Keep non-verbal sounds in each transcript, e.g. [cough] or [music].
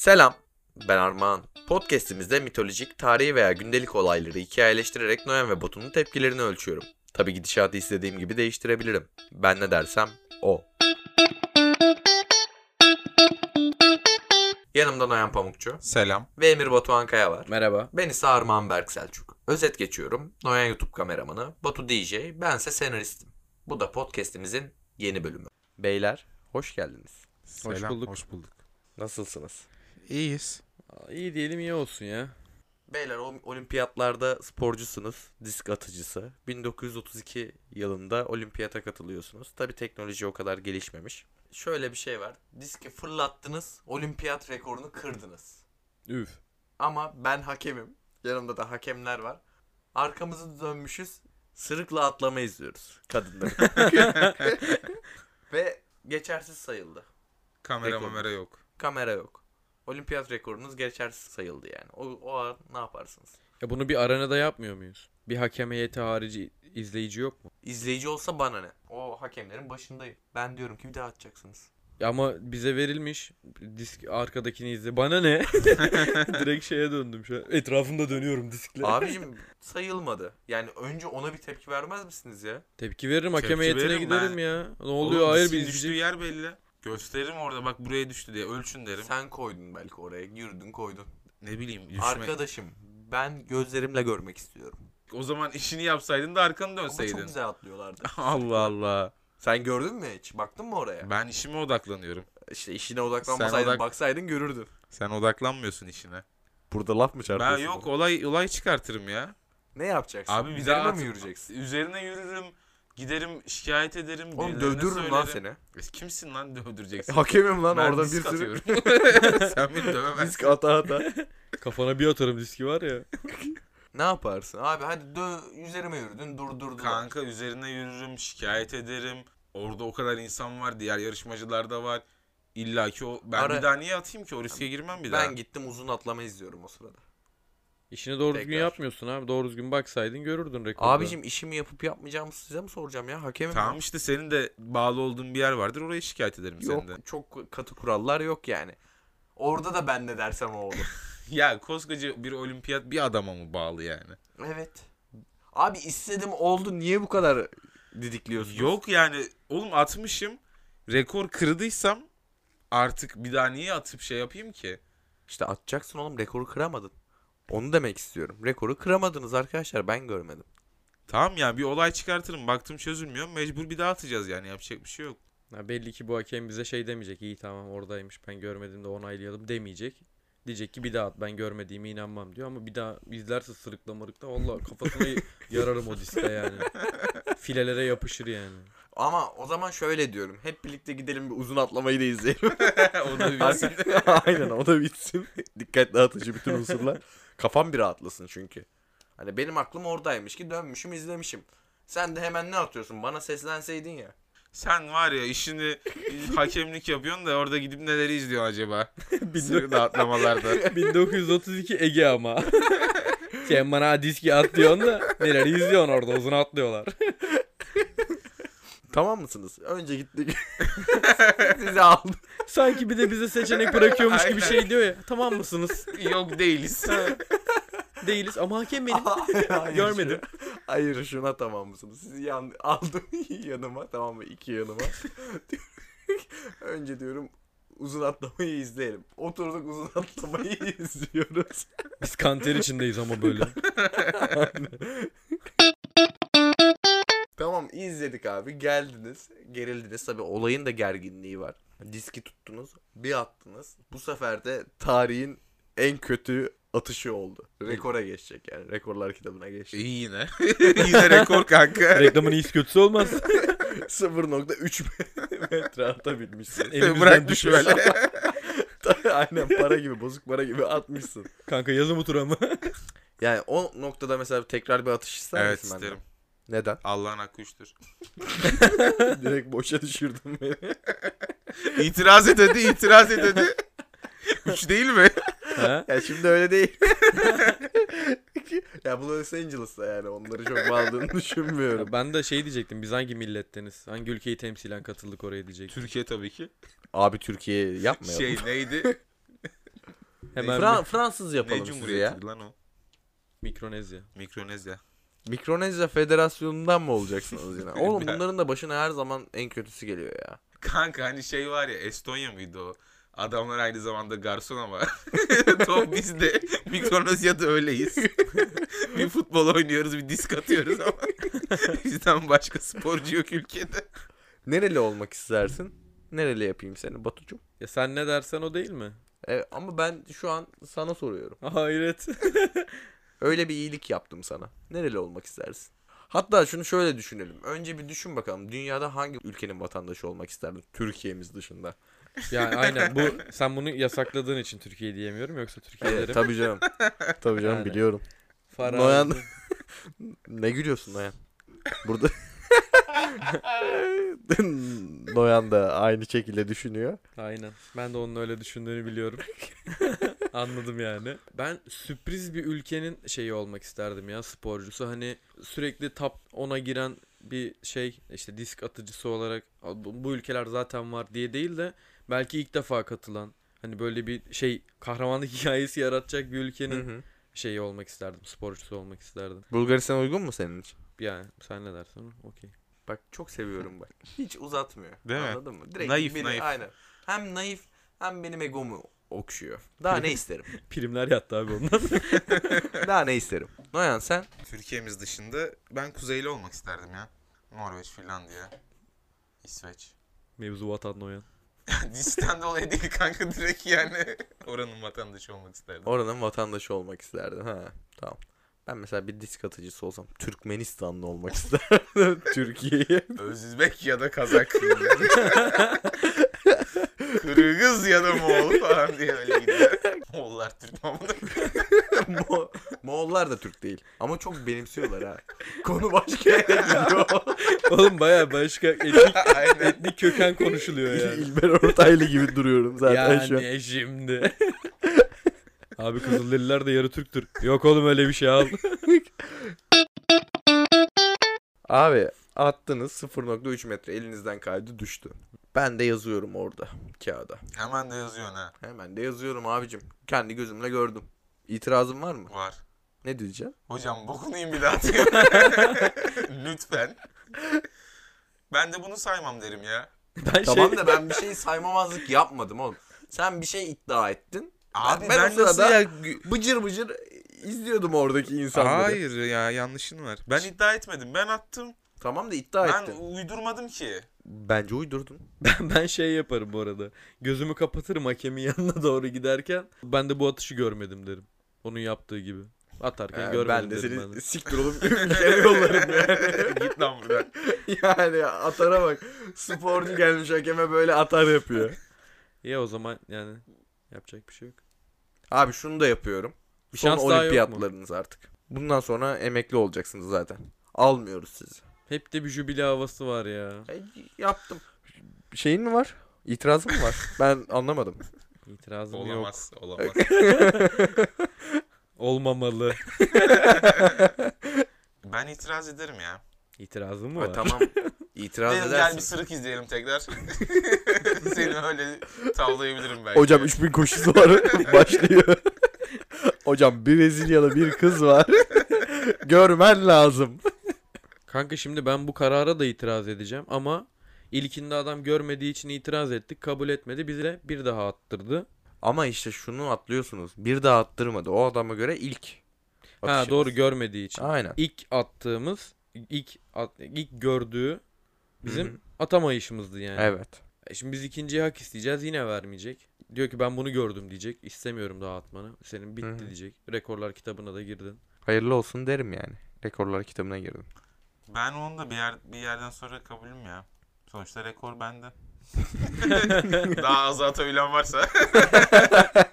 Selam, ben Armağan. Podcast'imizde mitolojik, tarihi veya gündelik olayları hikayeleştirerek Noyan ve Batu'nun tepkilerini ölçüyorum. Tabi gidişatı istediğim gibi değiştirebilirim. Ben ne dersem o. Yanımda Noyan Pamukçu Selam. ve Emir Batuhan Kaya var. Merhaba. Ben ise Armağan Berk Selçuk. Özet geçiyorum. Noyan YouTube kameramanı, Batu DJ, bense senaristim. Bu da podcast'imizin yeni bölümü. Beyler, hoş geldiniz. Selam. bulduk. Hoş bulduk. Nasılsınız? İyiyiz. İyi diyelim iyi olsun ya. Beyler o- olimpiyatlarda sporcusunuz, disk atıcısı. 1932 yılında olimpiyata katılıyorsunuz. Tabi teknoloji o kadar gelişmemiş. Şöyle bir şey var. Diski fırlattınız, olimpiyat rekorunu kırdınız. Üf. Ama ben hakemim. Yanımda da hakemler var. Arkamızı dönmüşüz. Sırıkla atlama izliyoruz kadınlar. [laughs] Ve geçersiz sayıldı. Kamera Rekor. mamera yok. Kamera yok. Olimpiyat rekorunuz geçersiz sayıldı yani. O, o an ne yaparsınız? Ya bunu bir arenada yapmıyor muyuz? Bir hakem heyeti harici izleyici yok mu? İzleyici olsa bana ne? O hakemlerin başındayım. Ben diyorum ki bir daha atacaksınız. Ya ama bize verilmiş disk arkadakini izle. Bana ne? [laughs] [laughs] Direkt şeye döndüm şu an. Etrafımda dönüyorum diskle. Abicim sayılmadı. Yani önce ona bir tepki vermez misiniz ya? Tepki veririm hakem Tepki heyetine veririm giderim ben. ya. Ne oluyor? Oğlum, Hayır biz düştüğü izleyecek. yer belli. Gösteririm orada bak buraya düştü diye ölçün derim. Sen koydun belki oraya. Yürüdün koydun. Ne bileyim düşme. Arkadaşım ben gözlerimle görmek istiyorum. O zaman işini yapsaydın da arkanı Ama çok dönseydin. güzel atlıyorlardı. [laughs] Allah Allah. Sen gördün mü hiç? Baktın mı oraya? Ben işime odaklanıyorum. İşte işine odaklanmasaydın Sen odak- baksaydın görürdün. Sen odaklanmıyorsun işine. Burada laf mı Ben yok olay olay çıkartırım ya. Ne yapacaksın? Abi bir Üzerime daha mi at- yürüyeceksin? Üzerine yürürüm. Giderim şikayet ederim. Oğlum birilerine dövdürürüm lan söylerim. seni. E, Kimsin lan dövdüreceksin? Hakemim lan Ben orada bir disk sürü atıyorum. [laughs] [laughs] Sen beni dövemezsin. disk ata ata. Kafana bir atarım diski var ya. [laughs] ne yaparsın? Abi hadi dö üzerime yürüdün durdurdun. Kanka üzerine yürürüm, şikayet ederim. Orada o kadar insan var, diğer yarışmacılar da var. İlla ki o ben Ara- bir daha niye atayım ki o riske girmem bir daha. Ben gittim uzun atlama izliyorum o sırada. İşini doğru düzgün Tekrar. yapmıyorsun abi. Doğru düzgün baksaydın görürdün rekorda. Abicim işimi yapıp yapmayacağımı size mi soracağım ya? Hakemim Tamam ben. işte senin de bağlı olduğun bir yer vardır. Oraya şikayet ederim Yok seni de. çok katı kurallar yok yani. Orada da ben ne dersem o olur. [laughs] Ya koskoca bir olimpiyat bir adama mı bağlı yani? evet. Abi istedim oldu niye bu kadar didikliyorsunuz? Yok yani oğlum atmışım. Rekor kırdıysam artık bir daha niye atıp şey yapayım ki? İşte atacaksın oğlum rekoru kıramadın. Onu demek istiyorum. Rekoru kıramadınız arkadaşlar ben görmedim. Tamam ya bir olay çıkartırım. Baktım çözülmüyor. Mecbur bir daha atacağız yani. Yapacak bir şey yok. Ha, belli ki bu hakem bize şey demeyecek. İyi tamam oradaymış ben görmedim de onaylayalım demeyecek. Diyecek ki bir daha at ben görmediğime inanmam diyor ama bir daha izlerse sırıkla mırıkla valla kafasına [laughs] yararım o diske yani. Filelere yapışır yani. Ama o zaman şöyle diyorum. Hep birlikte gidelim bir uzun atlamayı da izleyelim. [laughs] o da bir bilsin. [laughs] Aynen o da bitsin. Dikkat dağıtıcı bütün unsurlar. Kafam bir rahatlasın çünkü. Hani benim aklım oradaymış ki dönmüşüm izlemişim. Sen de hemen ne atıyorsun? Bana seslenseydin ya. Sen var ya işini [laughs] hakemlik yapıyorsun da orada gidip neleri izliyor acaba? Sırada atlamalarda. 1932 Ege ama. [laughs] Sen bana diski at diyorsun da neleri izliyorsun orada uzun atlıyorlar. Tamam mısınız? Önce gittik. [laughs] Sizi aldım. Sanki bir de bize seçenek bırakıyormuş gibi Aynen. şey diyor ya. Tamam mısınız? Yok değiliz. Değiliz ama hakem benim. Hayır, Görmedim. şu- Hayır şuna tamam mısınız? Sizi yan, aldım [laughs] yanıma tamam mı? İki yanıma. [laughs] Önce diyorum uzun atlamayı izleyelim. Oturduk uzun atlamayı izliyoruz. Biz kanter içindeyiz ama böyle. Tamam izledik abi geldiniz gerildiniz tabi olayın da gerginliği var. Diski tuttunuz bir attınız. Bu sefer de tarihin en kötü atışı oldu. Rekora geçecek yani rekorlar kitabına geçecek. İyi yine. [laughs] yine rekor kanka. [laughs] Reklamın iyisi kötüsü olmaz. [laughs] 0.3 metre atabilmişsin. Elimizden Bırakmış düşüyor. böyle. Aynen para gibi bozuk para gibi atmışsın. Kanka yazı mı tura mı? Yani o noktada mesela tekrar bir atış ister evet misin benden? Neden? Allah'ın hakkı üçtür. [laughs] Direkt boşa düşürdün beni. [laughs] İtiraz et hadi itiraz et hadi. Üç değil mi? ha? Ya şimdi öyle değil. [laughs] ya bu Los Angeles'ta yani onları çok bağladığını düşünmüyorum. Ben de şey diyecektim. Biz hangi milletteniz? Hangi ülkeyi temsilen katıldık oraya diyecektim. Türkiye tabii ki. Abi Türkiye yapmayalım. Şey neydi? Hemen Fra- Fransız Ne yapalım sizi ya. lan o? Mikronezya. Mikronezya. Mikronezya Federasyonu'ndan mı olacaksınız yine? [laughs] Oğlum bunların da başına her zaman en kötüsü geliyor ya. Kanka hani şey var ya Estonya mıydı o? Adamlar aynı zamanda garson ama [laughs] top bizde. Mikronezya'da öyleyiz. [laughs] bir futbol oynuyoruz, bir disk atıyoruz ama bizden başka sporcu yok ülkede. Nereli olmak istersin? Nereli yapayım seni Batucuğum? Ya sen ne dersen o değil mi? Evet, ama ben şu an sana soruyorum. Hayret. Öyle bir iyilik yaptım sana. Nereli olmak istersin? Hatta şunu şöyle düşünelim. Önce bir düşün bakalım. Dünyada hangi ülkenin vatandaşı olmak isterdin? Türkiye'miz dışında. yani aynen bu sen bunu yasakladığın için Türkiye diyemiyorum yoksa Türkiye derim. tabii canım. Tabii canım Yani. biliyorum. Farazi. Noyan- [laughs] Ne gülüyorsun Noyan? Burada [laughs] Noyan da aynı şekilde düşünüyor. Aynen. Ben de onun öyle düşündüğünü biliyorum. [laughs] Anladım yani. Ben sürpriz bir ülkenin şeyi olmak isterdim ya sporcusu. Hani sürekli top 10'a giren bir şey işte disk atıcısı olarak bu ülkeler zaten var diye değil de belki ilk defa katılan hani böyle bir şey kahramanlık [laughs] hikayesi yaratacak bir ülkenin şeyi olmak isterdim. Sporcusu olmak isterdim. Bulgaristan uygun mu senin için? Yani sen ne dersen o, okey. Bak çok seviyorum bak. [laughs] Hiç uzatmıyor. Değil mi? Anladın mı? Direkt Naif, beni, naif. Aynen. Hem naif hem benim egomu okşuyor. Daha ne isterim? [laughs] Primler yattı abi ondan. [laughs] Daha ne isterim? Noyan sen? Türkiye'miz dışında ben kuzeyli olmak isterdim ya. Norveç, Finlandiya, İsveç. Mevzu vatan Noyan. [laughs] Diskten dolayı değil kanka direkt yani oranın vatandaşı olmak isterdim. Oranın vatandaşı olmak isterdin. Ha tamam. Ben mesela bir disk atıcısı olsam Türkmenistanlı olmak isterdim. Türkiye'ye. Özbek ya da Kazak. Kırgız ya da Moğol falan diye öyle gidiyor. Moğollar Türk mamunu. Mo Moğollar da Türk değil. Ama çok benimsiyorlar ha. Konu başka yere gidiyor. Oğlum baya başka etnik, Aynen. etnik köken konuşuluyor yani. İlber Ortaylı gibi duruyorum zaten şu an. Yani şimdi. Abi Kızılderililer de yarı Türktür. Yok oğlum öyle bir şey al. Abi attınız 0.3 metre elinizden kaydı düştü. Ben de yazıyorum orada kağıda. Hemen de yazıyorsun ha. Hemen de yazıyorum abicim. Kendi gözümle gördüm. İtirazın var mı? Var. Ne diyeceğim? Hocam bokunu yiyin bir daha. [laughs] Lütfen. Ben de bunu saymam derim ya. [laughs] Ben Tamam şey... da ben bir şey saymamazlık yapmadım oğlum. Sen bir şey iddia ettin. Abi ben, ben, o sırada ya? bıcır bıcır izliyordum oradaki insanları. Hayır ya yanlışın var. Ben iddia etmedim. Ben attım. Tamam da iddia Ben ettin. uydurmadım ki. Bence uydurdun. [laughs] Ben, ben şey yaparım bu arada. Gözümü kapatırım hakemin yanına doğru giderken. Ben de bu atışı görmedim derim. Onun yaptığı gibi. Atarken Ee, görmedim ben de derim seni ben de. siktir olup [laughs] ülkene yollarım yani. [laughs] Git lan buradan. yani atara bak. Sporcu gelmiş hakeme böyle atar yapıyor. İyi o zaman yani yapacak bir şey yok. Abi şunu da yapıyorum. Bir Son şans daha yok mu? olimpiyatlarınız artık. Bundan sonra emekli olacaksınız zaten. Almıyoruz sizi. Hep de bir jübile havası var ya. E, yaptım. Şeyin mi var? İtirazın mı var? Ben anlamadım. İtirazım yok. Olamaz. Olamaz. [laughs] Olmamalı. [laughs] ben itiraz ederim ya. İtirazım mı Ha, var? tamam. [laughs] İtiraz Dedim, gel edersin. bir sırık izleyelim tekrar. Seni öyle tavlayabilirim belki. Hocam 3000 koşusu var. Başlıyor. Hocam Brezilyalı bir kız var. Görmen lazım. Kanka şimdi ben bu karara da itiraz edeceğim ama ilkinde adam görmediği için itiraz ettik. Kabul etmedi. Bize bir daha attırdı. Ama işte şunu atlıyorsunuz. Bir daha attırmadı. O adama göre ilk. Ha atışınız. doğru görmediği için. Aynen. İlk attığımız ilk at, ilk gördüğü bizim Hı hı. atamayışımızdı yani. Evet. E Şimdi biz ikinciyi hak isteyeceğiz yine vermeyecek. Diyor ki ben bunu gördüm diyecek. İstemiyorum daha atmanı. Senin bitti Hı hı. diyecek. Rekorlar kitabına da girdin. Hayırlı olsun derim yani. Rekorlar kitabına girdim. Ben onu da bir yer bir yerden sonra kabulüm ya. Sonuçta rekor bende. [laughs] Daha az atabilen varsa [laughs]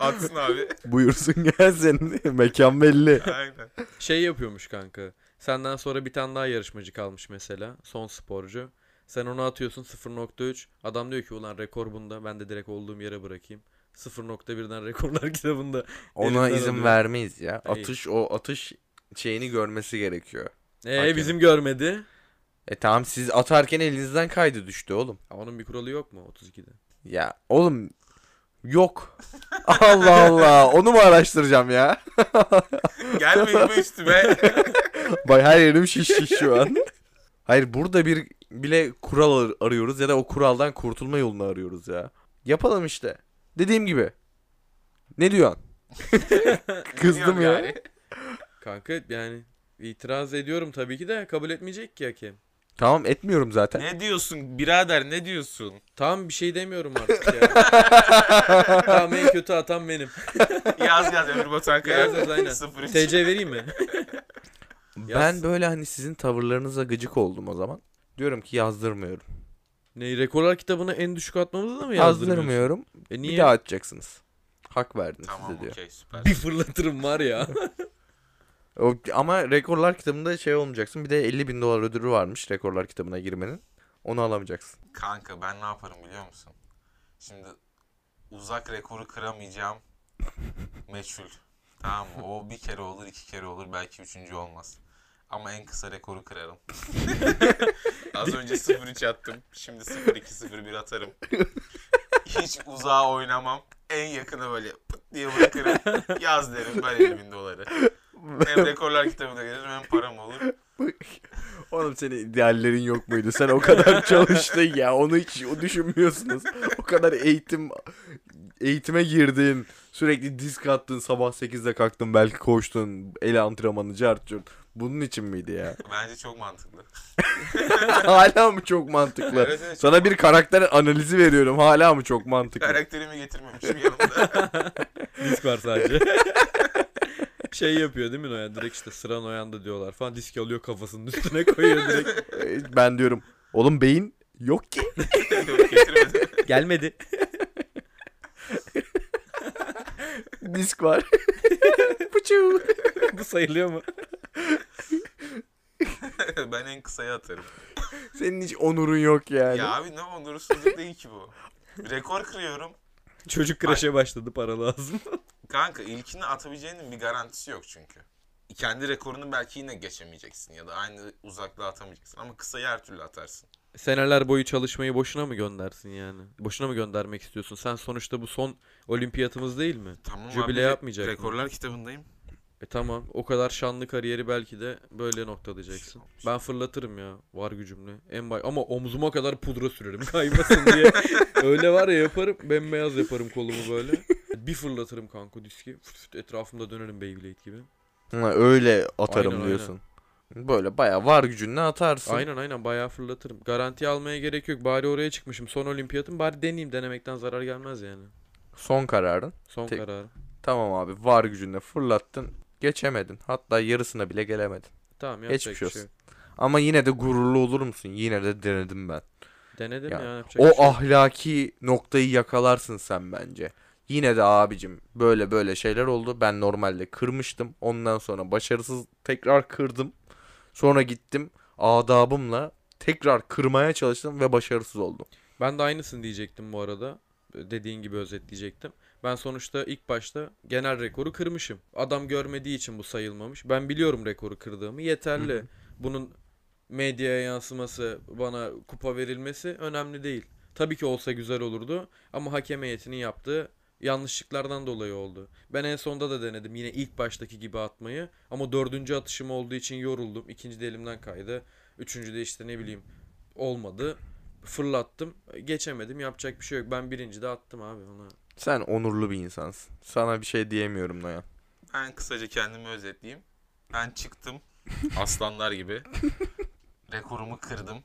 atsın abi. Buyursun gelsin. Mekan belli. Aynen. Şey yapıyormuş kanka. Senden sonra bir tane daha yarışmacı kalmış mesela. Son sporcu. Sen onu atıyorsun 0.3. Adam diyor ki ulan rekor bunda. Ben de direkt olduğum yere bırakayım. 0.1'den rekorlar kitabında. Ona izin alıyor. vermeyiz ya. Hayır. Atış o atış şeyini görmesi gerekiyor. Ee Hakem. bizim görmedi. E tamam siz atarken elinizden kaydı düştü oğlum. Ha, Onun bir kuralı yok mu 32'de? Ya oğlum Yok. [laughs] Allah Allah. Onu mu araştıracağım ya? [laughs] Gelme gibi üstüme. [laughs] Bay her yerim şiş şiş şu an. Hayır burada bir bile kural ar- arıyoruz ya da o kuraldan kurtulma yolunu arıyoruz ya. Yapalım işte. Dediğim gibi. Ne diyorsun? Kızdım ya. Yani. Kanka yani itiraz ediyorum tabii ki de kabul etmeyecek ki hakem. Tamam etmiyorum zaten. Ne diyorsun birader ne diyorsun? Tamam bir şey demiyorum artık ya. [laughs] tamam en kötü atan benim. [laughs] Yaz yaz Ömür Batuhan Kaya. Yaz yaz, aynen. 03. TC vereyim mi? Ben Yaz. böyle hani sizin tavırlarınıza gıcık oldum o zaman. Diyorum ki yazdırmıyorum. Ne rekorlar kitabına en düşük atmamızı da mı yazdırmıyorsun? Yazdırmıyorum. E niye? Bir daha atacaksınız. Hak verdim Tamam size diyor. okey süper. Bir fırlatırım var ya. [laughs] O, ama rekorlar kitabında şey olmayacaksın. Bir de 50 bin dolar ödülü varmış rekorlar kitabına girmenin. Onu alamayacaksın. Kanka ben ne yaparım biliyor musun? Şimdi uzak rekoru kıramayacağım [laughs] meçhul. Tamam mı? O bir kere olur, iki kere olur, belki üçüncü olmaz. Ama en kısa rekoru kırarım. [laughs] Az önce 0-3 attım. Şimdi 0-2-0-1 atarım. Hiç uzağa oynamam. En yakını böyle pıt diye bırakırım. Yaz derim ben 50 bin doları. Hem [laughs] rekorlar kitabına gelirim hem param olur. Oğlum senin ideallerin yok muydu? Sen o kadar [laughs] çalıştın ya. Onu hiç o düşünmüyorsunuz. O kadar eğitim eğitime girdin. Sürekli disk attın. Sabah 8'de kalktın. Belki koştun. El antrenmanı cart curt. Bunun için miydi ya? Bence çok mantıklı. [laughs] Hala mı çok mantıklı? Evet, evet, Sana bir karakter analizi veriyorum. Hala mı çok mantıklı? Karakterimi getirmemişim yanımda. Disk var sadece. Şey yapıyor değil mi Noyan? Direkt işte sıra Noyan'da diyorlar falan. Diski alıyor kafasının üstüne koyuyor direkt. [laughs] Ben diyorum. Oğlum beyin yok ki. [laughs] Gelmedi. [laughs] Disk var. Puçu. Bu sayılıyor mu? ben en kısaya atarım. Senin hiç onurun yok yani. Ya abi ne onursuzluk değil ki bu. Rekor kırıyorum. Çocuk kreşe başladı para lazım. Kanka ilkini atabileceğinin bir garantisi yok çünkü. Kendi rekorunu belki yine geçemeyeceksin ya da aynı uzaklığa atamayacaksın ama kısayı her türlü atarsın. Seneler boyu çalışmayı boşuna mı göndersin yani? Boşuna mı göndermek istiyorsun? Sen sonuçta bu son olimpiyatımız değil mi? Tamam Jübile abi, yapmayacak mı? Rekorlar kitabındayım. E tamam o kadar şanlı kariyeri belki de böyle noktalayacaksın. Şey. Ben fırlatırım ya var gücümle. En bay ama omzuma kadar pudra sürerim [laughs] kaymasın diye. [laughs] Öyle var ya yaparım bembeyaz yaparım kolumu böyle. Bir fırlatırım kanka diski. Fıt fıt etrafımda dönerim Beyblade gibi. Ha, öyle atarım Aynen, diyorsun. Böyle bayağı var gücünle atarsın. Aynen aynen bayağı fırlatırım. Garanti almaya gerek yok. Bari oraya çıkmışım son olimpiyatım. Bari deneyeyim denemekten zarar gelmez yani. Son kararın. Son Tek- kararım. Tamam abi var gücünle fırlattın. Geçemedin. Hatta yarısına bile gelemedin. Tamam yapacak Geçmiş şey olsun. yok. Ama yine de gururlu olur musun? Yine de denedim ben. Denedim Ya, ya, O şey ahlaki noktayı yakalarsın sen bence. Yine de abicim böyle böyle şeyler oldu. Ben normalde kırmıştım. Ondan sonra başarısız tekrar kırdım. Sonra gittim adabımla tekrar kırmaya çalıştım ve başarısız oldum. Ben de aynısını diyecektim bu arada. Dediğin gibi özetleyecektim. Ben sonuçta ilk başta genel rekoru kırmışım. Adam görmediği için bu sayılmamış. Ben biliyorum rekoru kırdığımı. Yeterli. Hı hı. Bunun medyaya yansıması, bana kupa verilmesi önemli değil. Tabii ki olsa güzel olurdu ama hakem heyetinin yaptığı yanlışlıklardan dolayı oldu. Ben en sonda da denedim yine ilk baştaki gibi atmayı ama dördüncü atışım olduğu için yoruldum. İkinci de elimden kaydı. Üçüncü de işte ne bileyim olmadı. Fırlattım. Geçemedim. Yapacak bir şey yok. Ben birinci de attım abi ona. Sen onurlu bir insansın. Sana bir şey diyemiyorum Noyan. Ben kısaca kendimi özetleyeyim. Ben çıktım [laughs] aslanlar gibi. Rekorumu kırdım.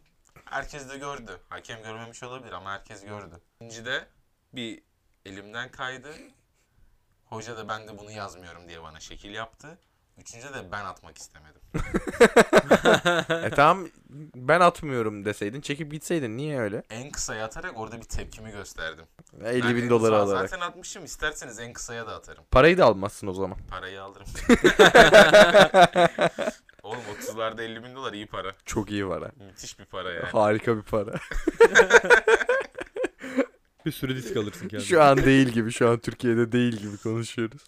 Herkes de gördü. Hakem görmemiş olabilir ama herkes gördü. İkinci de bir elimden kaydı. Hoca da ben de bunu yazmıyorum diye bana şekil yaptı. Üçüncü de ben atmak istemedim. [laughs] e tamam ben atmıyorum deseydin çekip gitseydin. Niye öyle? En kısaya atarak orada bir tepkimi gösterdim. 50 Ben bin en doları uzağa alarak. Zaten atmışım. İsterseniz en kısaya da atarım. Parayı da almazsın o zaman. Parayı alırım. [laughs] Oğlum 30'larda 50 bin dolar iyi para. Çok iyi para. Müthiş bir para yani. Harika bir para. [laughs] Bir sürü disk alırsın kendine. Şu an değil gibi. Şu an Türkiye'de değil gibi konuşuyoruz.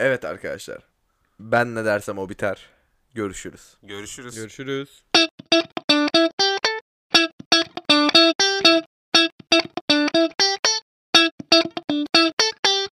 Evet arkadaşlar. Ben ne dersem o biter. Görüşürüz. Görüşürüz. Görüşürüz.